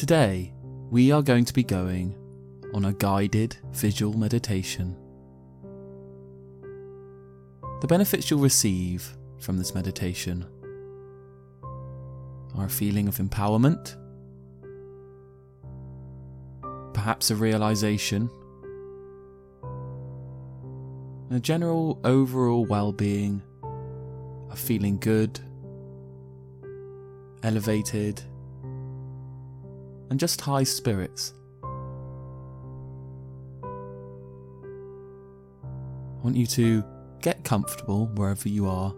Today, we are going to be going on a guided visual meditation. The benefits you'll receive from this meditation are a feeling of empowerment, perhaps a realization, and a general overall well being of feeling good, elevated, and just high spirits. I want you to get comfortable wherever you are.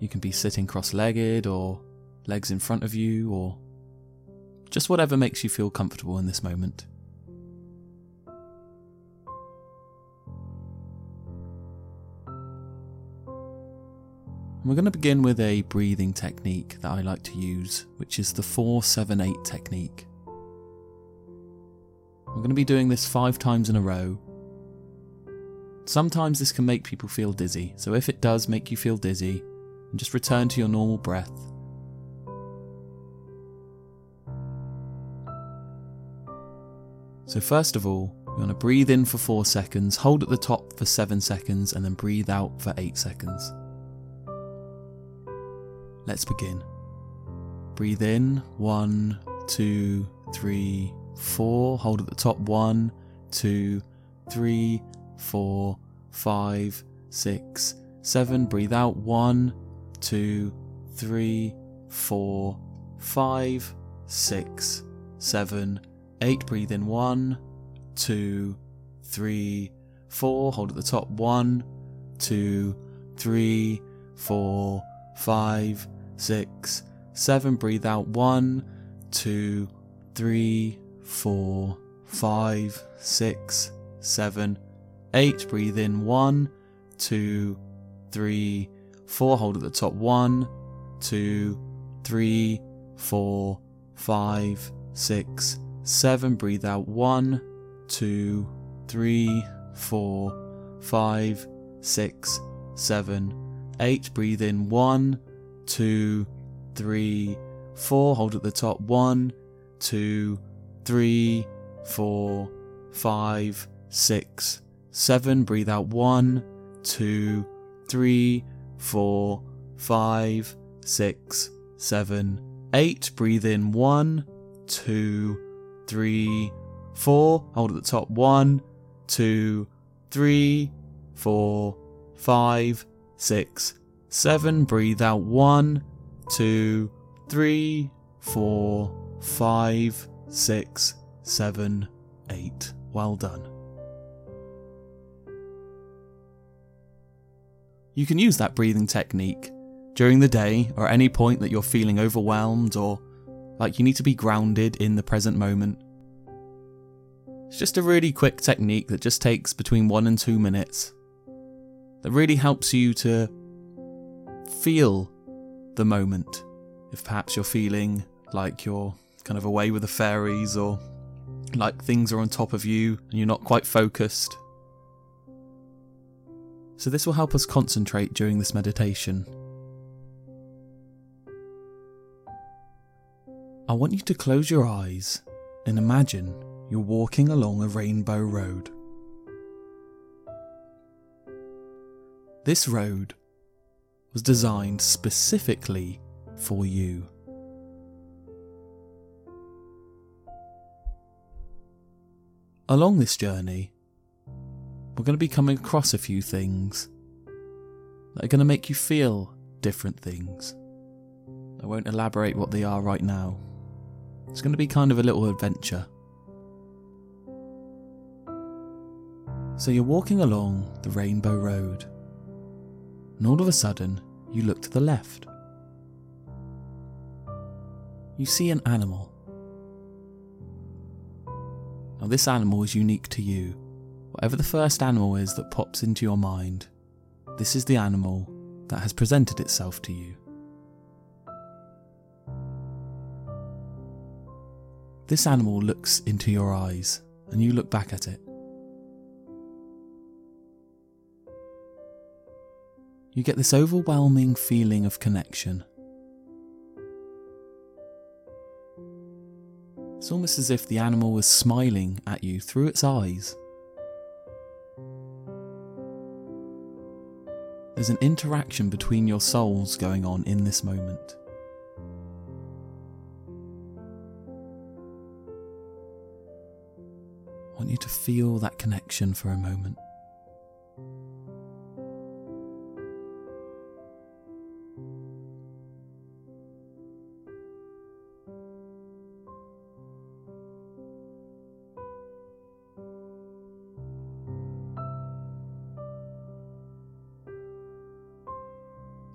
You can be sitting cross legged or legs in front of you or just whatever makes you feel comfortable in this moment. We're going to begin with a breathing technique that I like to use, which is the 478 technique. We're going to be doing this five times in a row. Sometimes this can make people feel dizzy, so if it does make you feel dizzy, just return to your normal breath. So, first of all, you want to breathe in for 4 seconds, hold at the top for 7 seconds, and then breathe out for 8 seconds. Let's begin. Breathe in, one, two, three, four. Hold at the top, one, two, three, four, five, six, seven. Breathe out, one, two, three, four, five, six, seven, eight. Breathe in, one, two, three, four. Hold at the top, one, two, three, four, five, six, seven. Breathe out one, two, three, four, five, six, seven, eight. Breathe in one, two, three, four. Hold at the top one, two, three, four, five, six, seven. Breathe out one, two, three, four, five, six, seven, eight. Breathe in one, two, three, four. Hold at the top. One, two, three, four, five, six, seven. Breathe out. One, two, three, four, five, six, seven, eight. Breathe in. One, two, three, four. Hold at the top. One, two, three, four, five, six, seven. Breathe out one, two, three, four, five, six, seven, eight. Well done. You can use that breathing technique during the day or at any point that you're feeling overwhelmed or like you need to be grounded in the present moment. It's just a really quick technique that just takes between one and two minutes that really helps you to feel the moment. If perhaps you're feeling like you're kind of away with the fairies or like things are on top of you and you're not quite focused. So, this will help us concentrate during this meditation. I want you to close your eyes and imagine you're walking along a rainbow road. This road was designed specifically for you. Along this journey, we're going to be coming across a few things that are going to make you feel different things. I won't elaborate what they are right now. It's going to be kind of a little adventure. So you're walking along the Rainbow Road and all of a sudden, you look to the left. You see an animal. Now, this animal is unique to you. Whatever the first animal is that pops into your mind, this is the animal that has presented itself to you. This animal looks into your eyes, and you look back at it. You get this overwhelming feeling of connection. It's almost as if the animal was smiling at you through its eyes. There's an interaction between your souls going on in this moment. I want you to feel that connection for a moment.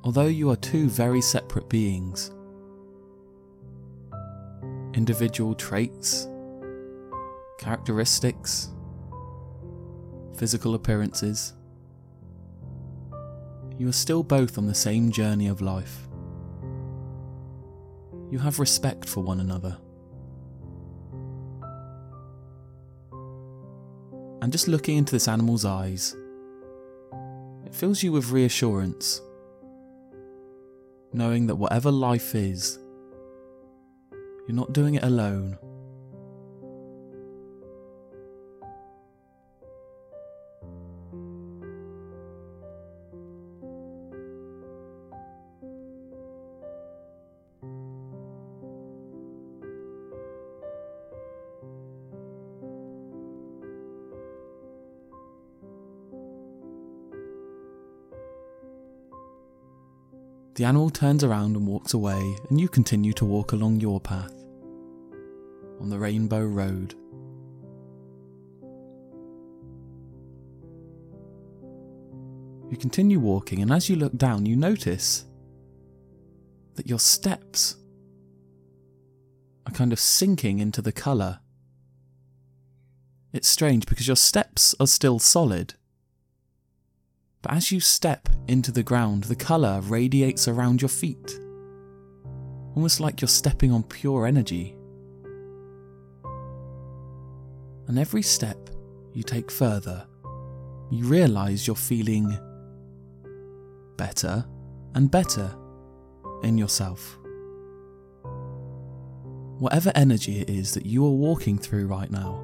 Although you are two very separate beings. Individual traits, characteristics, physical appearances. You are still both on the same journey of life. You have respect for one another. And just looking into this animal's eyes, it fills you with reassurance knowing that whatever life is, you're not doing it alone. The animal turns around and walks away, and you continue to walk along your path on the Rainbow Road. You continue walking, and as you look down, you notice that your steps are kind of sinking into the colour. It's strange because your steps are still solid, but as you step into the ground, the colour radiates around your feet, almost like you're stepping on pure energy. And every step you take further, you realise you're feeling better and better in yourself. Whatever energy it is that you are walking through right now,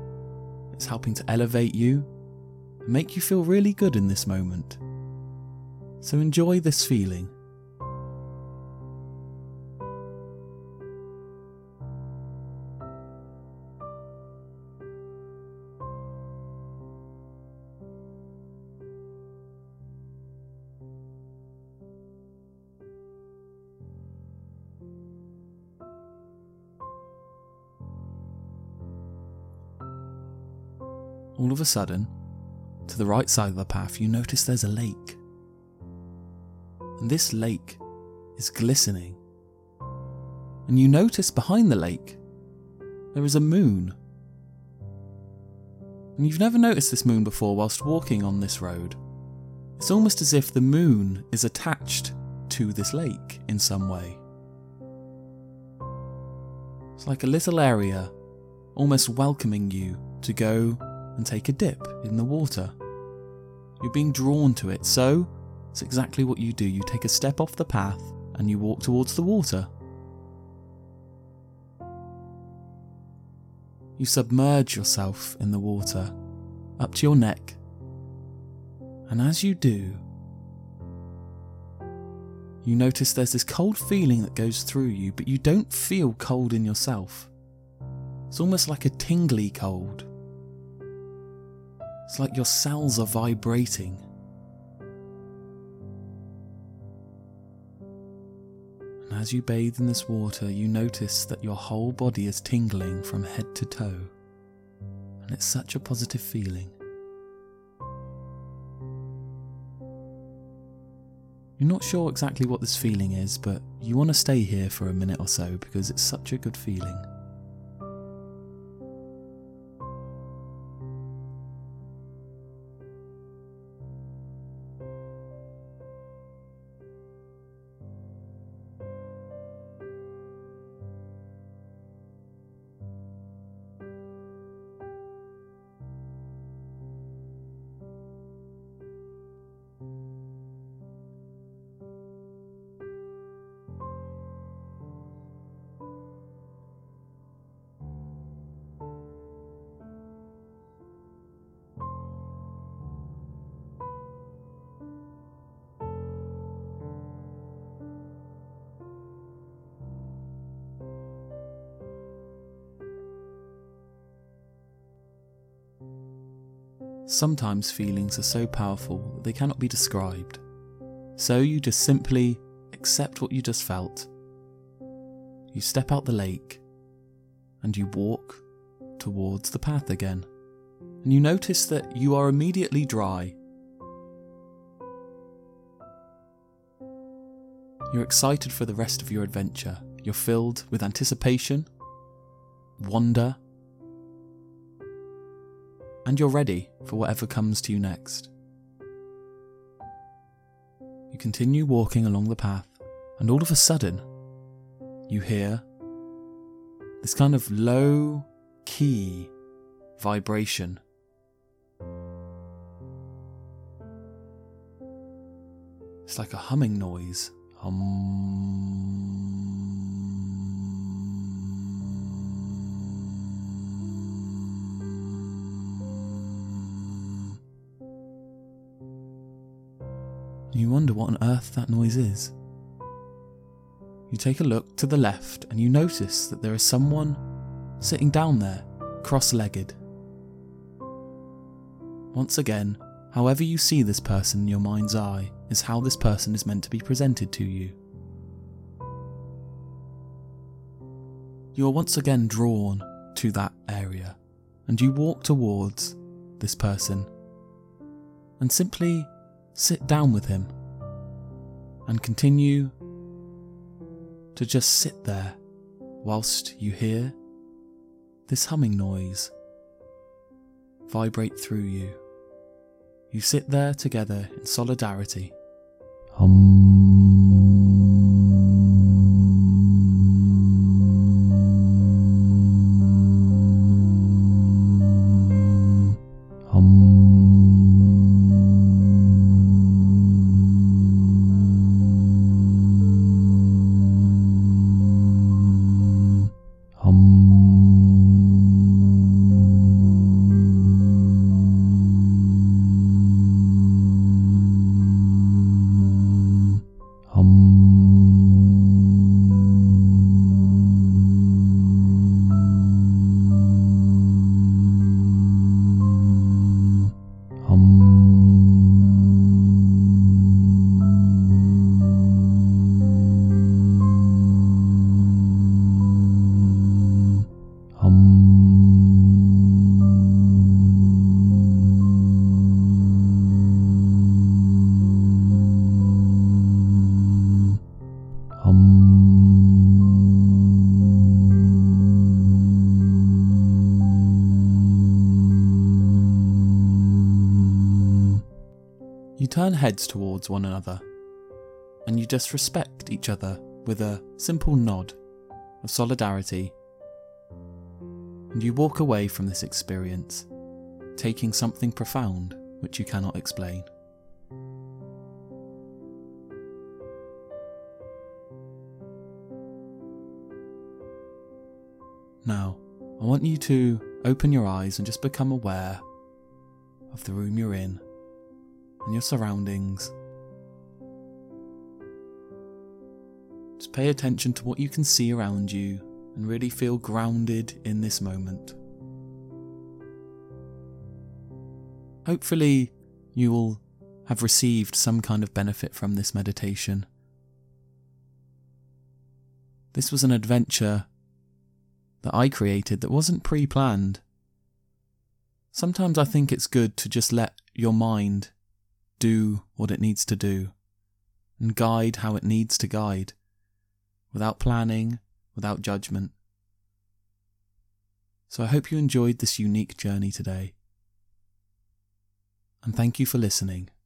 it's helping to elevate you, and make you feel really good in this moment. So enjoy this feeling. All of a sudden, to the right side of the path, you notice there's a lake this lake is glistening. And you notice behind the lake there is a moon. And you've never noticed this moon before whilst walking on this road. It's almost as if the moon is attached to this lake in some way. It's like a little area almost welcoming you to go and take a dip in the water. You're being drawn to it, so it's exactly what you do. You take a step off the path and you walk towards the water. You submerge yourself in the water up to your neck. And as you do, you notice there's this cold feeling that goes through you, but you don't feel cold in yourself. It's almost like a tingly cold. It's like your cells are vibrating. As you bathe in this water, you notice that your whole body is tingling from head to toe, and it's such a positive feeling. You're not sure exactly what this feeling is, but you want to stay here for a minute or so because it's such a good feeling. Sometimes feelings are so powerful that they cannot be described. So you just simply accept what you just felt. You step out the lake and you walk towards the path again. And you notice that you are immediately dry. You're excited for the rest of your adventure. You're filled with anticipation, wonder, and you're ready for whatever comes to you next. You continue walking along the path, and all of a sudden, you hear this kind of low key vibration. It's like a humming noise. Hum. You wonder what on earth that noise is. You take a look to the left and you notice that there is someone sitting down there, cross legged. Once again, however you see this person in your mind's eye is how this person is meant to be presented to you. You are once again drawn to that area and you walk towards this person and simply sit down with him and continue to just sit there whilst you hear this humming noise vibrate through you. You sit there together in solidarity. Hum. Turn heads towards one another, and you just respect each other with a simple nod of solidarity. And you walk away from this experience, taking something profound which you cannot explain. Now, I want you to open your eyes and just become aware of the room you're in and your surroundings. Just pay attention to what you can see around you and really feel grounded in this moment. Hopefully, you will have received some kind of benefit from this meditation. This was an adventure that I created that wasn't pre planned. Sometimes I think it's good to just let your mind do what it needs to do and guide how it needs to guide without planning, without judgment. So I hope you enjoyed this unique journey today. And thank you for listening.